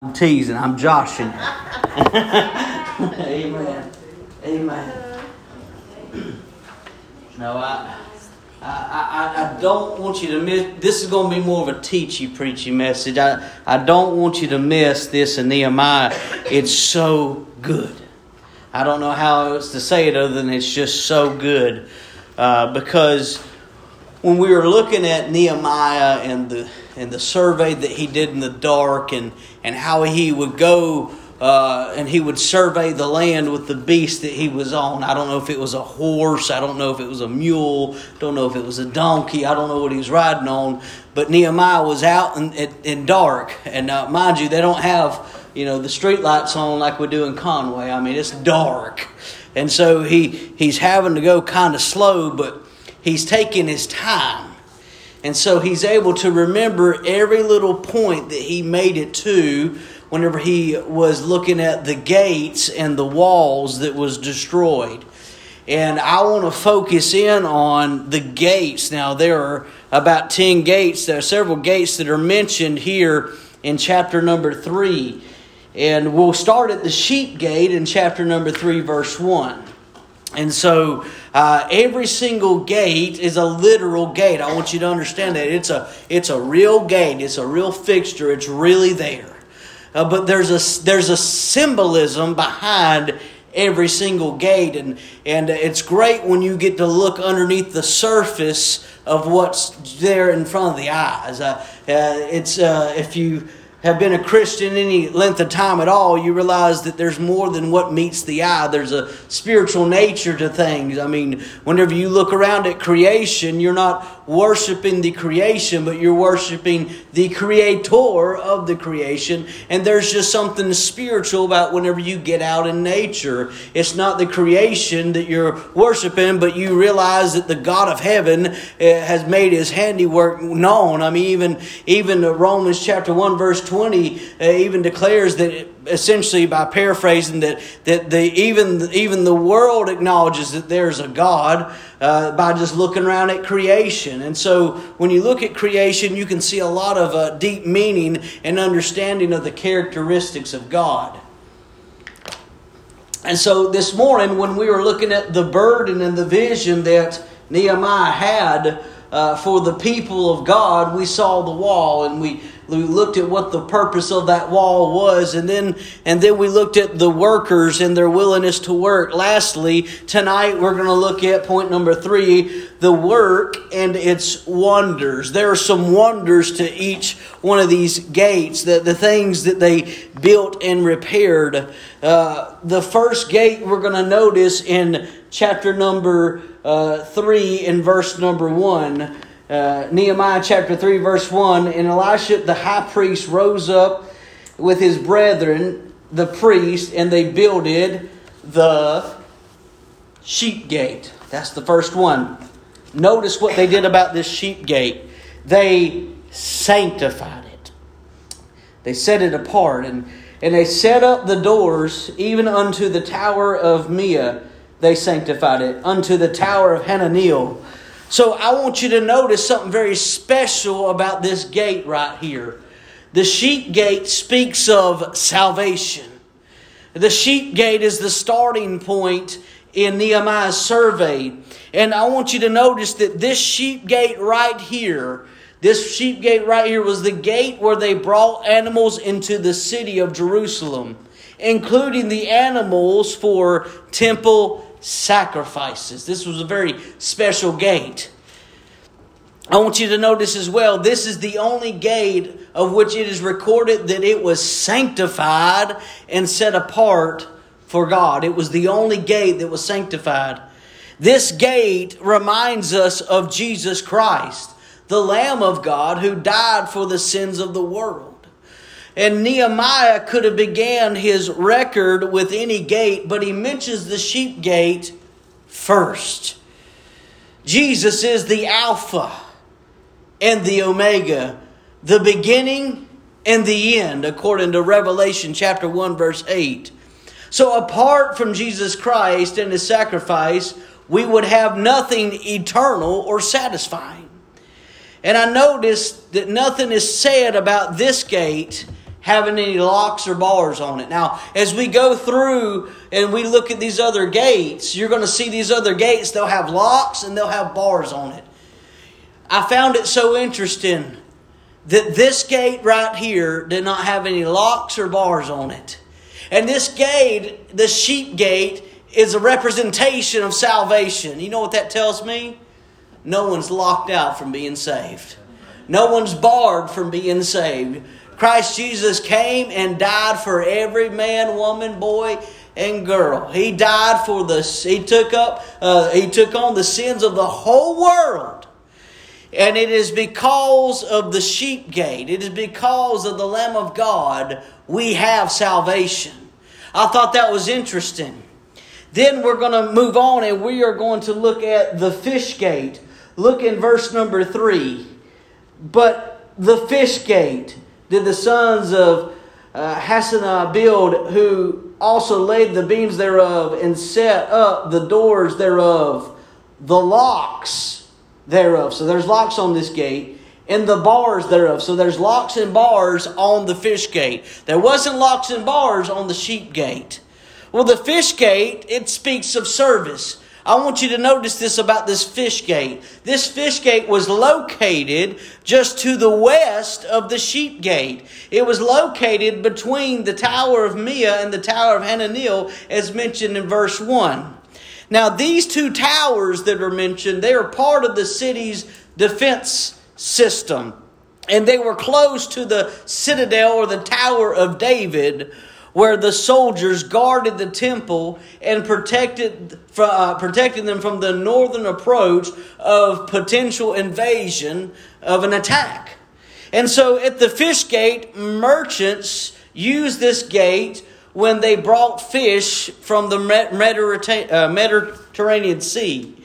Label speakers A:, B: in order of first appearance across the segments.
A: I'm teasing. I'm joshing. Amen. Amen. No, I, I, I, I don't want you to miss. This is going to be more of a teachy, preachy message. I, I don't want you to miss this in Nehemiah. It's so good. I don't know how else to say it other than it's just so good. Uh, because when we were looking at Nehemiah and the and the survey that he did in the dark and and how he would go uh, and he would survey the land with the beast that he was on. I don't know if it was a horse. I don't know if it was a mule. Don't know if it was a donkey. I don't know what he was riding on. But Nehemiah was out in, in, in dark, and uh, mind you, they don't have you know the street lights on like we do in Conway. I mean, it's dark, and so he he's having to go kind of slow, but he's taking his time. And so he's able to remember every little point that he made it to whenever he was looking at the gates and the walls that was destroyed. And I want to focus in on the gates. Now, there are about 10 gates. There are several gates that are mentioned here in chapter number 3. And we'll start at the sheep gate in chapter number 3, verse 1. And so uh, every single gate is a literal gate. I want you to understand that it's a it's a real gate. It's a real fixture. It's really there. Uh, but there's a there's a symbolism behind every single gate, and and it's great when you get to look underneath the surface of what's there in front of the eyes. Uh, uh it's uh, if you have been a Christian any length of time at all, you realize that there's more than what meets the eye. There's a spiritual nature to things. I mean, whenever you look around at creation, you're not worshiping the creation, but you're worshiping the creator of the creation. And there's just something spiritual about whenever you get out in nature. It's not the creation that you're worshiping, but you realize that the God of heaven eh, has made his handiwork known. I mean, even, even Romans chapter 1, verse 20 uh, even declares that essentially by paraphrasing that that the even even the world acknowledges that there's a God uh, by just looking around at creation. And so when you look at creation, you can see a lot of uh, deep meaning and understanding of the characteristics of God. And so this morning, when we were looking at the burden and the vision that Nehemiah had uh, for the people of God, we saw the wall and we we looked at what the purpose of that wall was and then and then we looked at the workers and their willingness to work. Lastly tonight we're going to look at point number 3 the work and its wonders. There are some wonders to each one of these gates the, the things that they built and repaired. Uh, the first gate we're going to notice in chapter number uh, 3 and verse number 1 uh, Nehemiah chapter 3, verse 1 And Eliashib the high priest rose up with his brethren, the priest, and they builded the sheep gate. That's the first one. Notice what they did about this sheep gate. They sanctified it. They set it apart and, and they set up the doors even unto the tower of Meah. They sanctified it. Unto the tower of Hananeel so I want you to notice something very special about this gate right here. The sheep gate speaks of salvation. The sheep gate is the starting point in Nehemiah's survey. And I want you to notice that this sheep gate right here, this sheep gate right here was the gate where they brought animals into the city of Jerusalem, including the animals for temple sacrifices. This was a very special gate. I want you to notice as well, this is the only gate of which it is recorded that it was sanctified and set apart for God. It was the only gate that was sanctified. This gate reminds us of Jesus Christ, the Lamb of God who died for the sins of the world. And Nehemiah could have began his record with any gate, but he mentions the sheep gate first. Jesus is the Alpha and the Omega, the beginning and the end, according to Revelation chapter 1, verse 8. So, apart from Jesus Christ and his sacrifice, we would have nothing eternal or satisfying. And I noticed that nothing is said about this gate having any locks or bars on it. Now, as we go through and we look at these other gates, you're going to see these other gates, they'll have locks and they'll have bars on it. I found it so interesting that this gate right here did not have any locks or bars on it. And this gate, the sheep gate, is a representation of salvation. You know what that tells me? No one's locked out from being saved. No one's barred from being saved. Christ Jesus came and died for every man, woman, boy, and girl. He died for the. He took up. Uh, he took on the sins of the whole world. And it is because of the sheep gate. It is because of the Lamb of God we have salvation. I thought that was interesting. Then we're going to move on and we are going to look at the fish gate. Look in verse number three. But the fish gate did the sons of uh, Hassenaah build, who also laid the beams thereof and set up the doors thereof, the locks thereof. So there's locks on this gate and the bars thereof. So there's locks and bars on the fish gate. There wasn't locks and bars on the sheep gate. Well, the fish gate, it speaks of service. I want you to notice this about this fish gate. This fish gate was located just to the west of the sheep gate. It was located between the Tower of Meah and the Tower of Hananel, as mentioned in verse 1. Now, these two towers that are mentioned, they are part of the city's defense system. And they were close to the citadel or the Tower of David, where the soldiers guarded the temple and protected, uh, them from the northern approach of potential invasion of an attack. And so at the fish gate, merchants used this gate when they brought fish from the uh, Mediterranean Sea.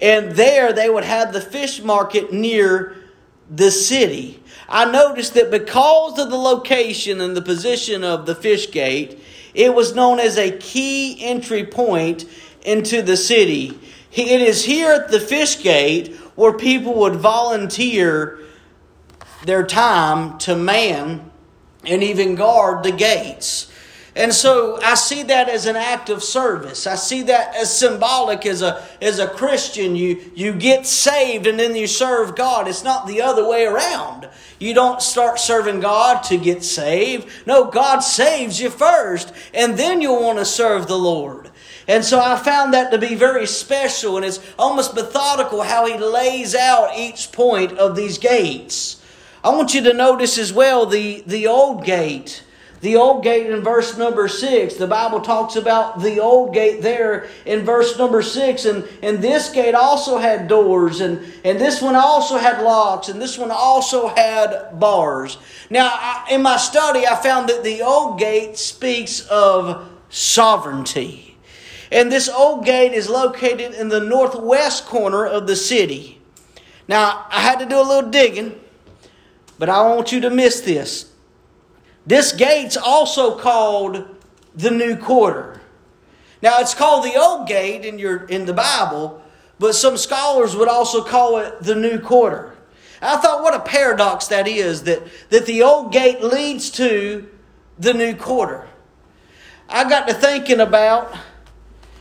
A: And there they would have the fish market near the city. I noticed that because of the location and the position of the fish gate, it was known as a key entry point into the city. It is here at the fish gate where people would volunteer their time to man and even guard the gates. And so I see that as an act of service. I see that as symbolic as a, as a Christian. You, you get saved and then you serve God. It's not the other way around. You don't start serving God to get saved. No, God saves you first, and then you'll want to serve the Lord. And so I found that to be very special, and it's almost methodical how he lays out each point of these gates. I want you to notice as well the, the old gate. The old gate in verse number six, the Bible talks about the old gate there in verse number six. And, and this gate also had doors, and, and this one also had locks, and this one also had bars. Now, I, in my study, I found that the old gate speaks of sovereignty. And this old gate is located in the northwest corner of the city. Now, I had to do a little digging, but I want you to miss this. This gate's also called the new quarter. Now it's called the old gate in your in the Bible, but some scholars would also call it the new quarter. I thought what a paradox that is that, that the old gate leads to the new quarter. I got to thinking about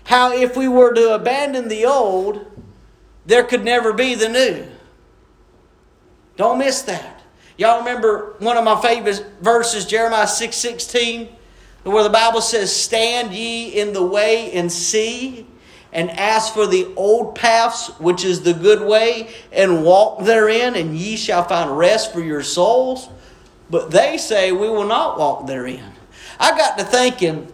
A: how if we were to abandon the old, there could never be the new. Don't miss that. Y'all remember one of my favorite verses, Jeremiah 6 16, where the Bible says, Stand ye in the way and see, and ask for the old paths, which is the good way, and walk therein, and ye shall find rest for your souls. But they say, We will not walk therein. I got to thinking,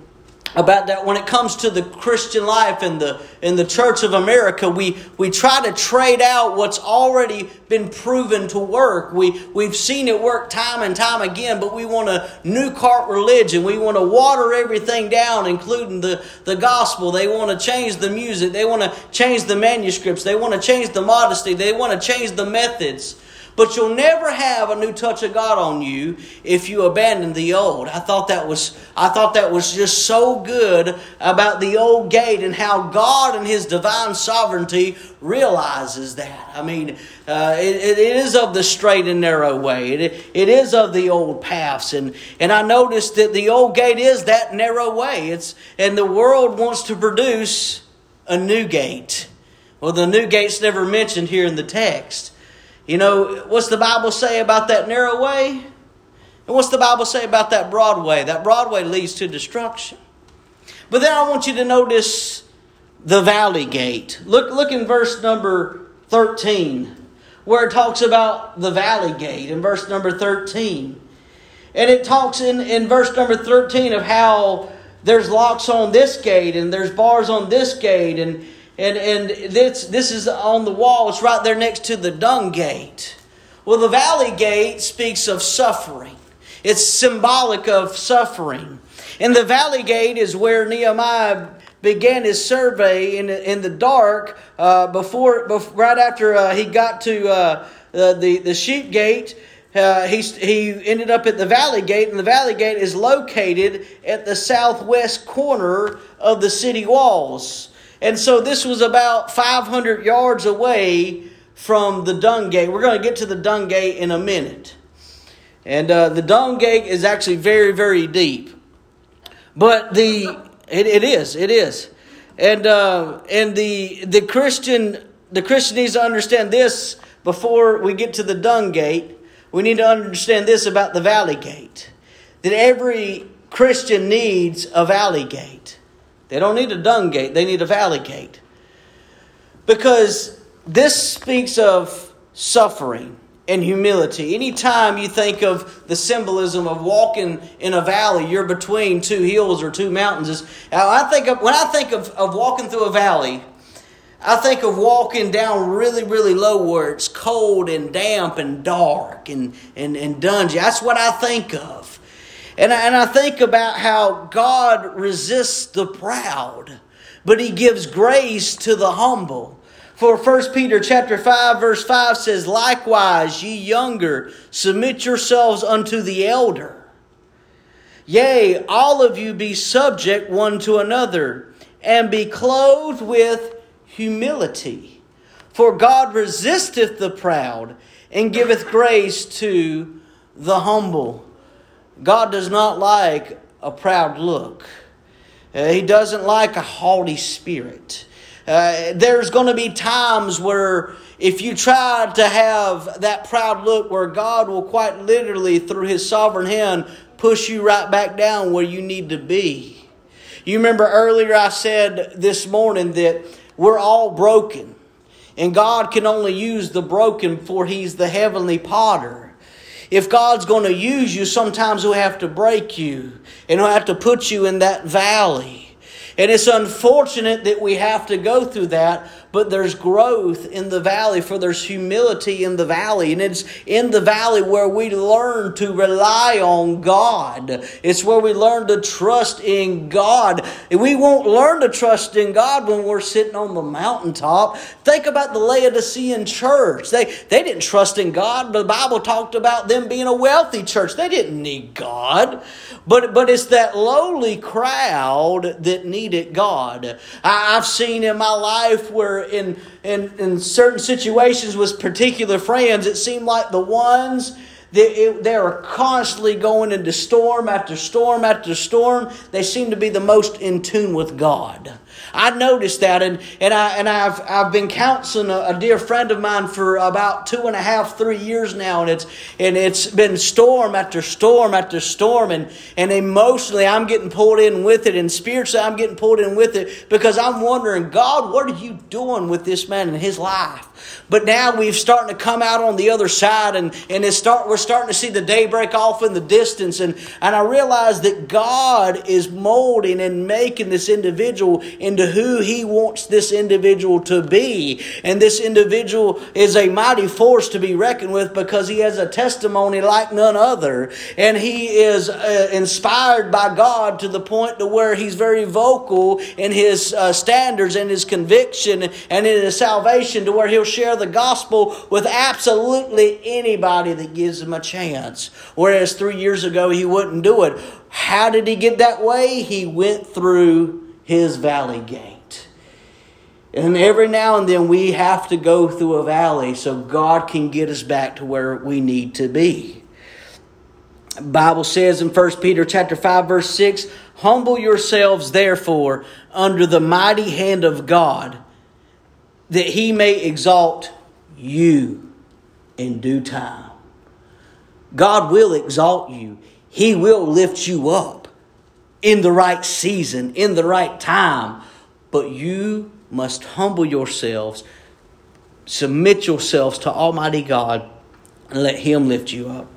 A: about that when it comes to the Christian life and the in the Church of America, we, we try to trade out what's already been proven to work. We we've seen it work time and time again, but we want a new cart religion. We want to water everything down, including the, the gospel. They want to change the music, they want to change the manuscripts, they want to change the modesty, they want to change the methods. But you'll never have a new touch of God on you if you abandon the old. I thought that was I thought that was just so good about the old gate and how God and His divine sovereignty realizes that. I mean, uh, it, it is of the straight and narrow way. It, it is of the old paths, and and I noticed that the old gate is that narrow way. It's and the world wants to produce a new gate. Well, the new gate's never mentioned here in the text. You know, what's the Bible say about that narrow way? And what's the Bible say about that broad way? That broad way leads to destruction. But then I want you to notice the valley gate. Look, look in verse number 13, where it talks about the valley gate in verse number 13. And it talks in, in verse number 13 of how there's locks on this gate and there's bars on this gate and and, and this, this is on the wall, it's right there next to the dung gate. Well, the valley gate speaks of suffering, it's symbolic of suffering. And the valley gate is where Nehemiah began his survey in, in the dark uh, before, before, right after uh, he got to uh, the, the sheep gate. Uh, he, he ended up at the Valley Gate, and the Valley Gate is located at the southwest corner of the city walls. And so this was about 500 yards away from the dung gate. We're going to get to the dung gate in a minute. And uh, the dung gate is actually very, very deep. But the it, it is, it is. And uh, and the the Christian the Christian needs to understand this before we get to the dung gate. We need to understand this about the valley gate. That every Christian needs a valley gate. They don't need a dung gate, they need a valley gate. Because this speaks of suffering and humility. Anytime you think of the symbolism of walking in a valley, you're between two hills or two mountains. I think of, when I think of, of walking through a valley, I think of walking down really, really low where it's cold and damp and dark and, and, and dungy. That's what I think of. And I, and I think about how God resists the proud, but he gives grace to the humble. For 1 Peter chapter 5 verse 5 says, Likewise, ye younger, submit yourselves unto the elder. Yea, all of you be subject one to another, and be clothed with humility. For God resisteth the proud, and giveth grace to the humble. God does not like a proud look. Uh, he doesn't like a haughty spirit. Uh, there's going to be times where if you try to have that proud look where God will quite literally through his sovereign hand push you right back down where you need to be. You remember earlier I said this morning that we're all broken and God can only use the broken for he's the heavenly potter. If God's going to use you, sometimes He'll have to break you and He'll have to put you in that valley. And it's unfortunate that we have to go through that, but there's growth in the valley, for there's humility in the valley. And it's in the valley where we learn to rely on God. It's where we learn to trust in God. We won't learn to trust in God when we're sitting on the mountaintop. Think about the Laodicean church. They, they didn't trust in God. The Bible talked about them being a wealthy church. They didn't need God. But, but it's that lowly crowd that needed God. I, have seen in my life where in, in, in certain situations with particular friends, it seemed like the ones they, it, they are constantly going into storm after storm after storm. They seem to be the most in tune with God. I noticed that, and, and, I, and I've, I've been counseling a, a, dear friend of mine for about two and a half, three years now, and it's, and it's been storm after storm after storm, and, and emotionally I'm getting pulled in with it, and spiritually I'm getting pulled in with it because I'm wondering, God, what are you doing with this man in his life? But now we've starting to come out on the other side, and, and it's start, we're starting to see the day break off in the distance, and, and I realize that God is molding and making this individual into who He wants this individual to be. And this individual is a mighty force to be reckoned with because he has a testimony like none other. And he is uh, inspired by God to the point to where he's very vocal in his uh, standards and his conviction and in his salvation to where he'll share the gospel with absolutely anybody that gives him a chance. Whereas three years ago, he wouldn't do it. How did he get that way? He went through his valley gate. And every now and then we have to go through a valley so God can get us back to where we need to be. Bible says in 1 Peter chapter 5 verse 6, humble yourselves therefore under the mighty hand of God that he may exalt you in due time. God will exalt you. He will lift you up in the right season, in the right time. But you must humble yourselves, submit yourselves to Almighty God, and let Him lift you up.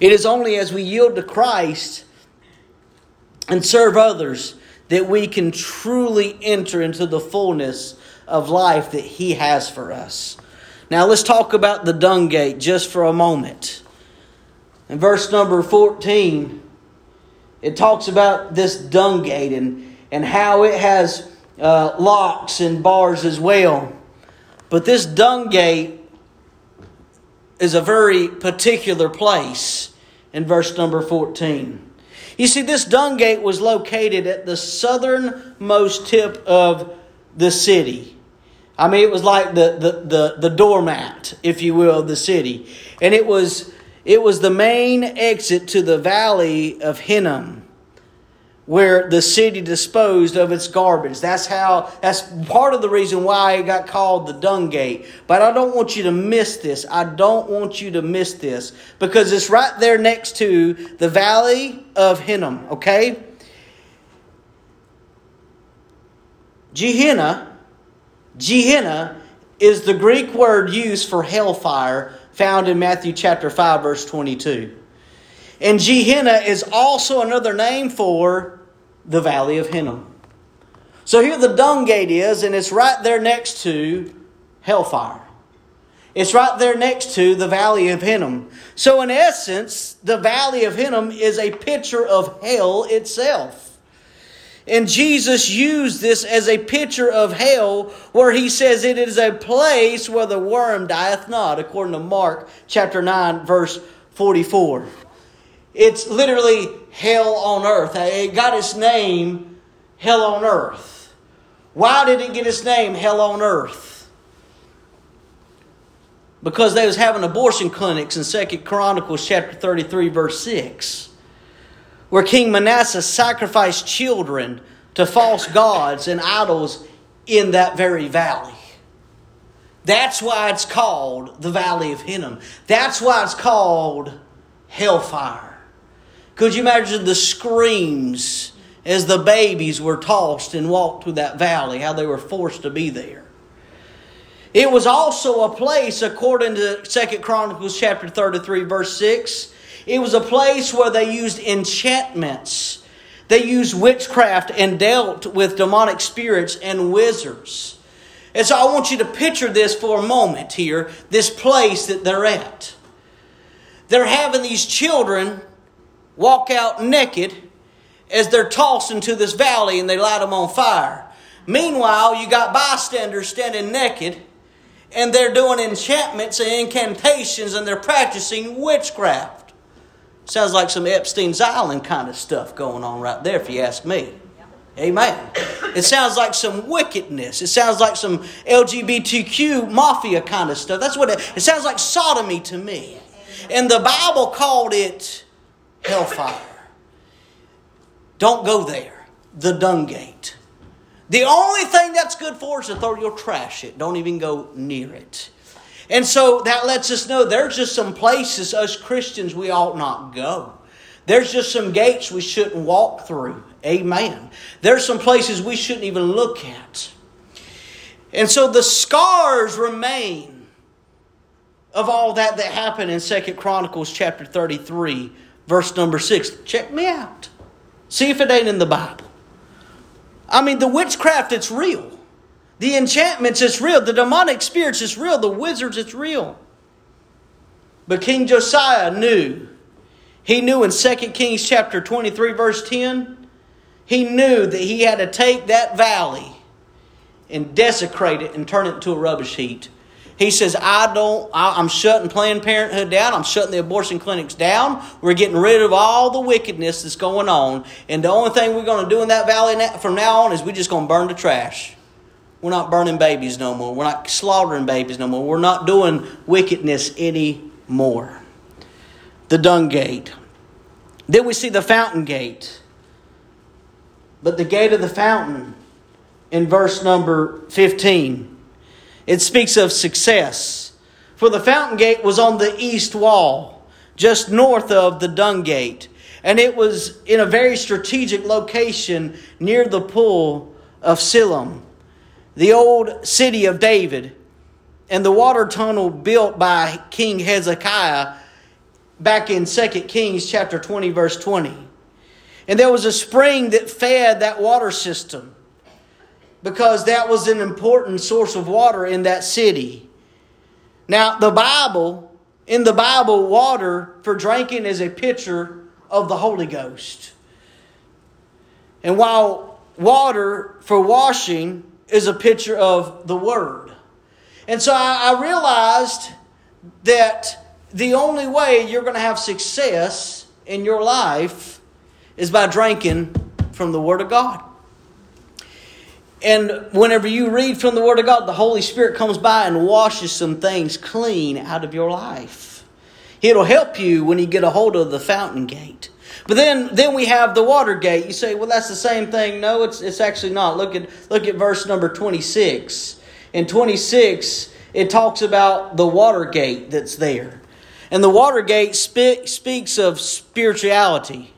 A: It is only as we yield to Christ and serve others that we can truly enter into the fullness of life that He has for us. Now, let's talk about the dung gate just for a moment. In verse number 14, it talks about this dung gate and, and how it has uh, locks and bars as well. But this dung gate is a very particular place in verse number 14. You see, this dung gate was located at the southernmost tip of the city. I mean, it was like the, the, the, the doormat, if you will, of the city. And it was, it was the main exit to the valley of Hinnom where the city disposed of its garbage. That's how that's part of the reason why it got called the dung gate. But I don't want you to miss this. I don't want you to miss this because it's right there next to the valley of Hinnom, okay? Gehenna, Gehenna is the Greek word used for hellfire found in Matthew chapter 5 verse 22. And Gehenna is also another name for the valley of Hinnom. So here the dung gate is, and it's right there next to hellfire. It's right there next to the valley of Hinnom. So, in essence, the valley of Hinnom is a picture of hell itself. And Jesus used this as a picture of hell, where he says it is a place where the worm dieth not, according to Mark chapter 9, verse 44. It's literally hell on earth. It got its name, hell on earth. Why did it get its name, hell on earth? Because they was having abortion clinics in Second Chronicles chapter 33, verse 6, where King Manasseh sacrificed children to false gods and idols in that very valley. That's why it's called the Valley of Hinnom. That's why it's called hellfire. Could you imagine the screams as the babies were tossed and walked through that valley, how they were forced to be there? It was also a place, according to Second Chronicles chapter 33, verse 6, it was a place where they used enchantments. They used witchcraft and dealt with demonic spirits and wizards. And so I want you to picture this for a moment here, this place that they're at. They're having these children walk out naked as they're tossed into this valley and they light them on fire. Meanwhile, you got bystanders standing naked and they're doing enchantments and incantations and they're practicing witchcraft. Sounds like some Epstein's Island kind of stuff going on right there, if you ask me. Amen. It sounds like some wickedness. It sounds like some LGBTQ mafia kind of stuff. That's what it, it sounds like sodomy to me. And the Bible called it hellfire. Don't go there. The dung gate. The only thing that's good for is to throw your trash it. Don't even go near it. And so that lets us know there's just some places us Christians we ought not go. There's just some gates we shouldn't walk through. Amen. There's some places we shouldn't even look at. And so the scars remain of all that that happened in Second Chronicles chapter 33, verse number 6. Check me out. See if it ain't in the Bible. I mean, the witchcraft, it's real. The enchantments, it's real. The demonic spirits, it's real. The wizards, it's real. But King Josiah knew. He knew in 2 Kings chapter 23, verse 10, he knew that he had to take that valley and desecrate it and turn it into a rubbish heap. He says, I don't, I, am shutting Planned Parenthood down. I'm shutting the abortion clinics down. We're getting rid of all the wickedness that's going on. And the only thing we're going to do in that valley from now on is we're just going to burn the trash. We're not burning babies no more. We're not slaughtering babies no more. We're not doing wickedness anymore. The dung gate. Then we see the fountain gate. But the gate of the fountain in verse number 15 it speaks of success. For the fountain gate was on the east wall, just north of the dung gate, and it was in a very strategic location near the pool of Siloam, the old city of David, and the water tunnel built by King Hezekiah back in 2 Kings chapter 20 verse 20. And there was a spring that fed that water system because that was an important source of water in that city. Now, the Bible, in the Bible, water for drinking is a picture of the Holy Ghost. And while water for washing is a picture of the Word. And so I, I realized that the only way you're going to have success in your life is by drinking from the Word of God. And whenever you read from the Word of God, the Holy Spirit comes by and washes some things clean out of your life. It'll help you when you get a hold of the fountain gate. But then, then we have the Watergate. You say, well, that's the same thing. No, it's, it's actually not. Look at, look at verse number 26. In 26, it talks about the Watergate that's there. And the Watergate spe- speaks of spirituality.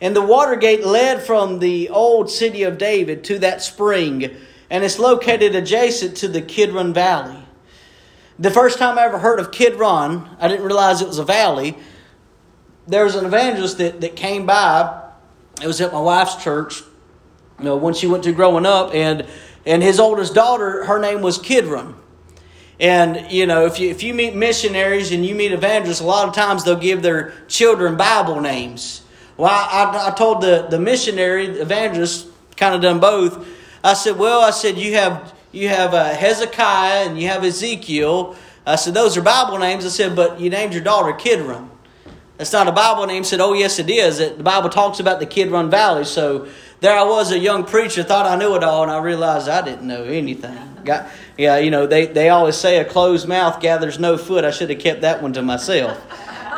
A: And the Watergate led from the old city of David to that spring, and it's located adjacent to the Kidron Valley. The first time I ever heard of Kidron, I didn't realize it was a valley. There was an evangelist that, that came by. It was at my wife's church, you know, when she went to growing up, and and his oldest daughter, her name was Kidron. And you know, if you if you meet missionaries and you meet evangelists, a lot of times they'll give their children Bible names. Well, I, I told the, the missionary, the evangelist, kind of done both. I said, well, I said, you have, you have uh, Hezekiah and you have Ezekiel. I said, those are Bible names. I said, but you named your daughter Kidron. That's not a Bible name. Said, oh, yes, it is. The Bible talks about the Kidron Valley. So there I was, a young preacher, thought I knew it all, and I realized I didn't know anything. Got, yeah, you know, they, they always say a closed mouth gathers no foot. I should have kept that one to myself.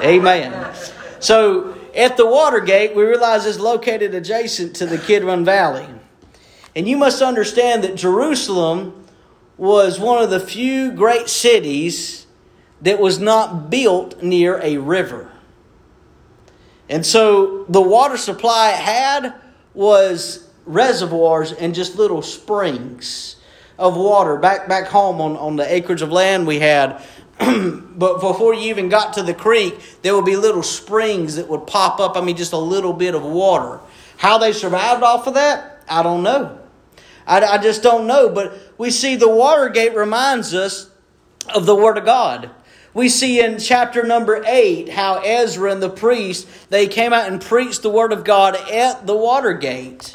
A: Amen. So at the Watergate, we realize is located adjacent to the Kidron Valley. And you must understand that Jerusalem was one of the few great cities that was not built near a river. And so the water supply it had was reservoirs and just little springs of water. Back back home on, on the acreage of land we had, but before you even got to the creek, there would be little springs that would pop up. I mean, just a little bit of water. How they survived off of that, I don't know. I, I just don't know. But we see the Watergate reminds us of the Word of God. We see in chapter number 8 how Ezra and the priest, they came out and preached the Word of God at the water gate.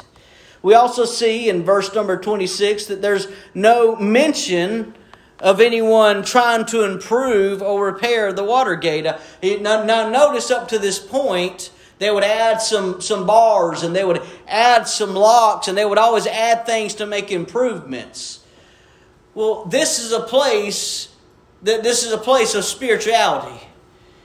A: We also see in verse number 26 that there's no mention of anyone trying to improve or repair the water gate. Uh, now, now, notice up to this point, they would add some, some bars and they would add some locks and they would always add things to make improvements. Well, this is a place that this is a place of spirituality.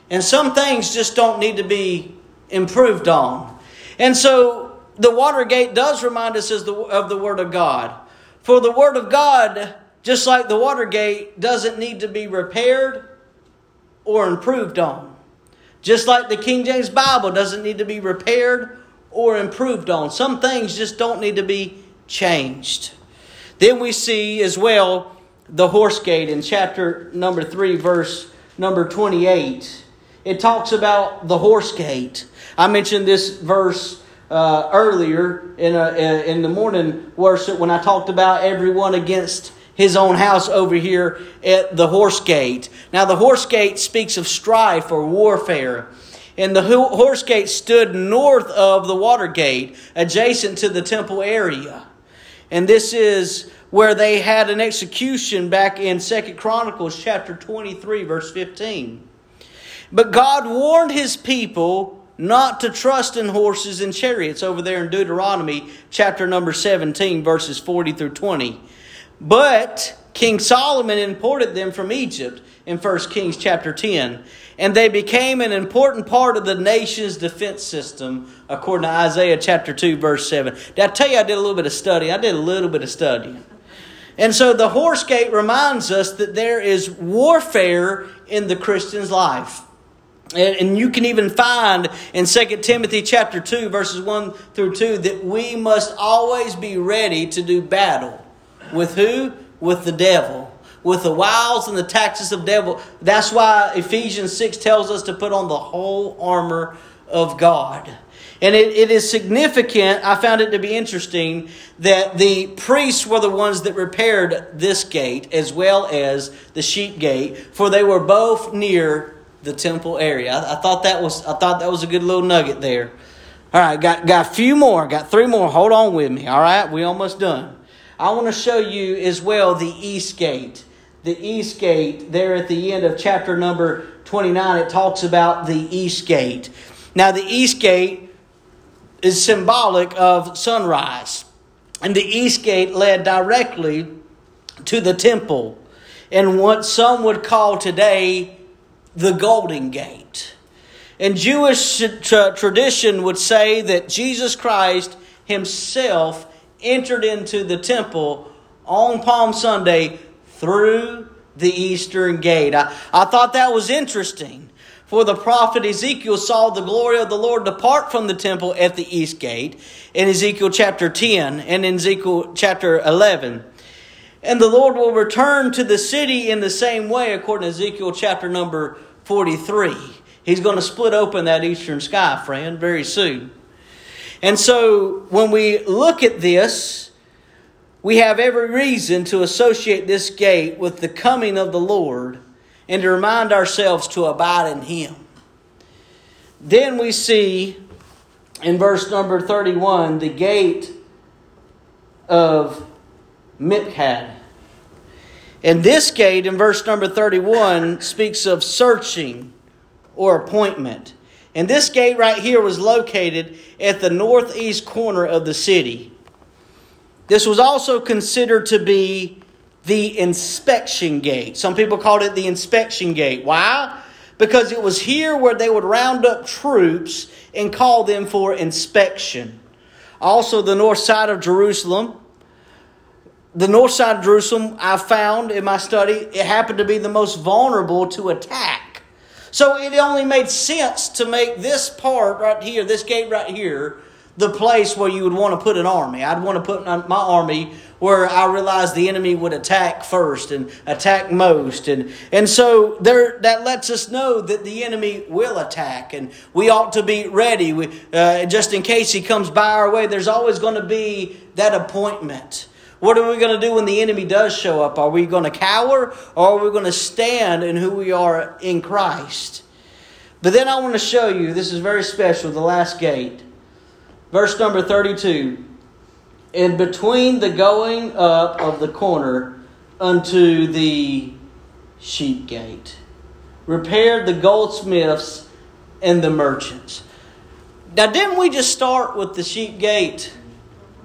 A: And some things just don't need to be improved on. And so the Watergate does remind us of the, Word of God. For the Word of God just like the Watergate doesn't need to be repaired or improved on. Just like the King James Bible doesn't need to be repaired or improved on. Some things just don't need to be changed. Then we see as well the horse gate in chapter number 3, verse number 28, it talks about the horse gate. I mentioned this verse uh, earlier in, a, in the morning worship when I talked about everyone against his own house over here at the horse gate. Now, the horse gate speaks of strife or warfare. And the horse gate stood north of the water gate, adjacent to the temple area. And this is where they had an execution back in Second Chronicles chapter 23, verse 15. But God warned his people not to trust in horses and chariots over there in Deuteronomy chapter number 17, verses 40 through 20. But King Solomon imported them from Egypt in 1 Kings chapter 10. And they became an important part of the nation's defense system, according to Isaiah chapter 2, verse 7. Did I tell you I did a little bit of study? I did a little bit of study. And so the horse gate reminds us that there is warfare in the Christian's life. And, you can even find in 2 Timothy chapter 2, verses 1 through 2, that we must always be ready to do battle. With who? With the devil. With the wiles and the taxes of devil. That's why Ephesians 6 tells us to put on the whole armor of God. And it, it is significant, I found it to be interesting, that the priests were the ones that repaired this gate as well as the sheep gate, for they were both near the temple area. I, I thought that was I thought that was a good little nugget there. All right, got got a few more, got three more. Hold on with me. All right, we almost done. I want to show you as well the east gate. The east gate there at the end of chapter number 29 it talks about the east gate. Now the east gate is symbolic of sunrise. And the east gate led directly to the temple and what some would call today the Golden Gate. And Jewish tra- tradition would say that Jesus Christ himself entered into the temple on Palm Sunday through the eastern gate. I, I thought that was interesting for the prophet Ezekiel saw the glory of the Lord depart from the temple at the east gate in Ezekiel chapter 10 and in Ezekiel chapter 11. And the Lord will return to the city in the same way, according to Ezekiel chapter number 43. He's going to split open that eastern sky, friend, very soon. And so when we look at this, we have every reason to associate this gate with the coming of the Lord and to remind ourselves to abide in Him. Then we see in verse number 31 the gate of Miphkad. And this gate in verse number 31 speaks of searching or appointment. And this gate right here was located at the northeast corner of the city. This was also considered to be the inspection gate. Some people called it the inspection gate. Why? Because it was here where they would round up troops and call them for inspection. Also, the north side of Jerusalem. The north side of Jerusalem, I found in my study, it happened to be the most vulnerable to attack. So it only made sense to make this part right here, this gate right here, the place where you would want to put an army. I'd want to put my army where I realized the enemy would attack first and attack most. And, and so there, that lets us know that the enemy will attack and we ought to be ready. We, uh, just in case he comes by our way, there's always going to be that appointment. What are we going to do when the enemy does show up? Are we going to cower or are we going to stand in who we are in Christ? But then I want to show you, this is very special, the last gate. Verse number 32 In between the going up of the corner unto the sheep gate, repaired the goldsmiths and the merchants. Now, didn't we just start with the sheep gate?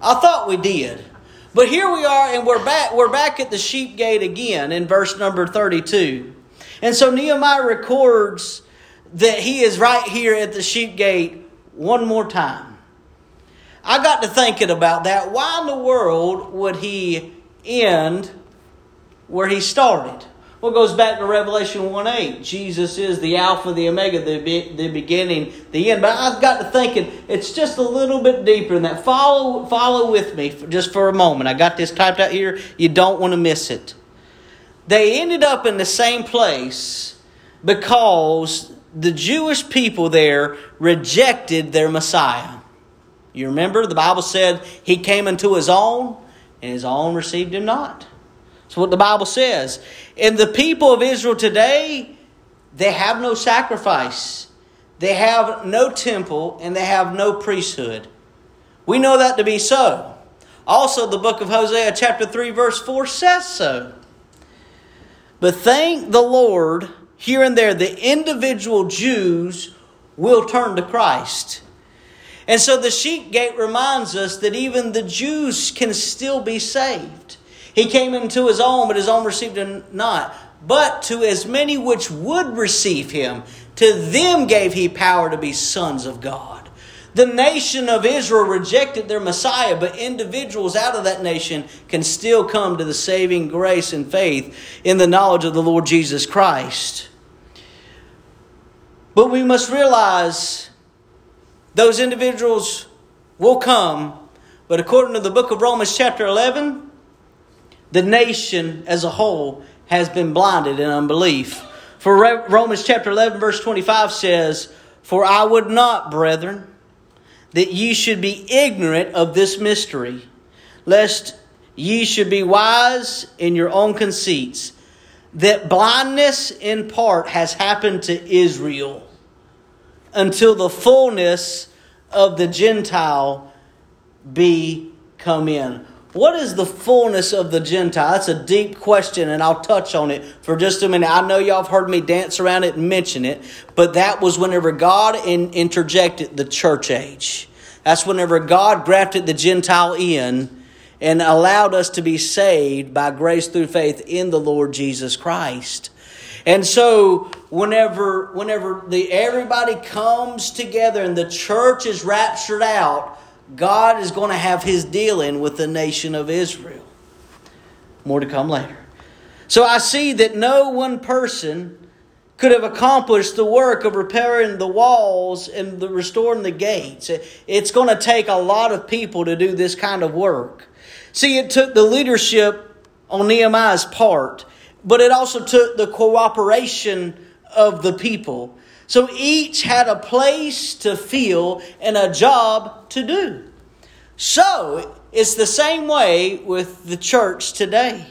A: I thought we did. But here we are, and we're back, we're back at the sheep gate again in verse number 32. And so Nehemiah records that he is right here at the sheep gate one more time. I got to thinking about that. Why in the world would he end where he started? Well, it goes back to Revelation 1 8. Jesus is the Alpha, the Omega, the, be, the beginning, the end. But I've got to thinking it's just a little bit deeper than that. Follow, follow with me for, just for a moment. I got this typed out here. You don't want to miss it. They ended up in the same place because the Jewish people there rejected their Messiah. You remember the Bible said he came into his own, and his own received him not. That's what the Bible says. And the people of Israel today, they have no sacrifice, they have no temple, and they have no priesthood. We know that to be so. Also, the book of Hosea, chapter 3, verse 4 says so. But thank the Lord, here and there, the individual Jews will turn to Christ. And so the sheep gate reminds us that even the Jews can still be saved. He came into his own, but his own received him not. But to as many which would receive him, to them gave he power to be sons of God. The nation of Israel rejected their Messiah, but individuals out of that nation can still come to the saving grace and faith in the knowledge of the Lord Jesus Christ. But we must realize those individuals will come, but according to the book of Romans, chapter 11, the nation as a whole has been blinded in unbelief. For Romans chapter 11, verse 25 says, For I would not, brethren, that ye should be ignorant of this mystery, lest ye should be wise in your own conceits, that blindness in part has happened to Israel until the fullness of the Gentile be come in. What is the fullness of the Gentile? That's a deep question, and I'll touch on it for just a minute. I know y'all have heard me dance around it and mention it, but that was whenever God in, interjected the church age. That's whenever God grafted the Gentile in and allowed us to be saved by grace through faith in the Lord Jesus Christ. And so whenever whenever the everybody comes together and the church is raptured out, God is going to have his dealing with the nation of Israel. More to come later. So I see that no one person could have accomplished the work of repairing the walls and the restoring the gates. It's going to take a lot of people to do this kind of work. See, it took the leadership on Nehemiah's part, but it also took the cooperation of the people. So each had a place to fill and a job to do. So it's the same way with the church today.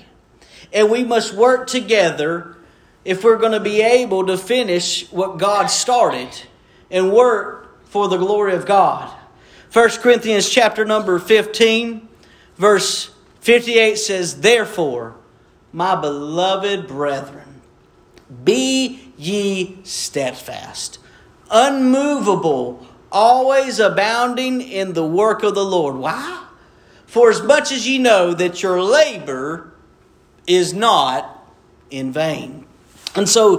A: And we must work together if we're going to be able to finish what God started and work for the glory of God. 1 Corinthians chapter number 15, verse 58 says, Therefore, my beloved brethren, be ye steadfast, unmovable, always abounding in the work of the Lord. Why? For as much as ye know that your labor is not in vain. And so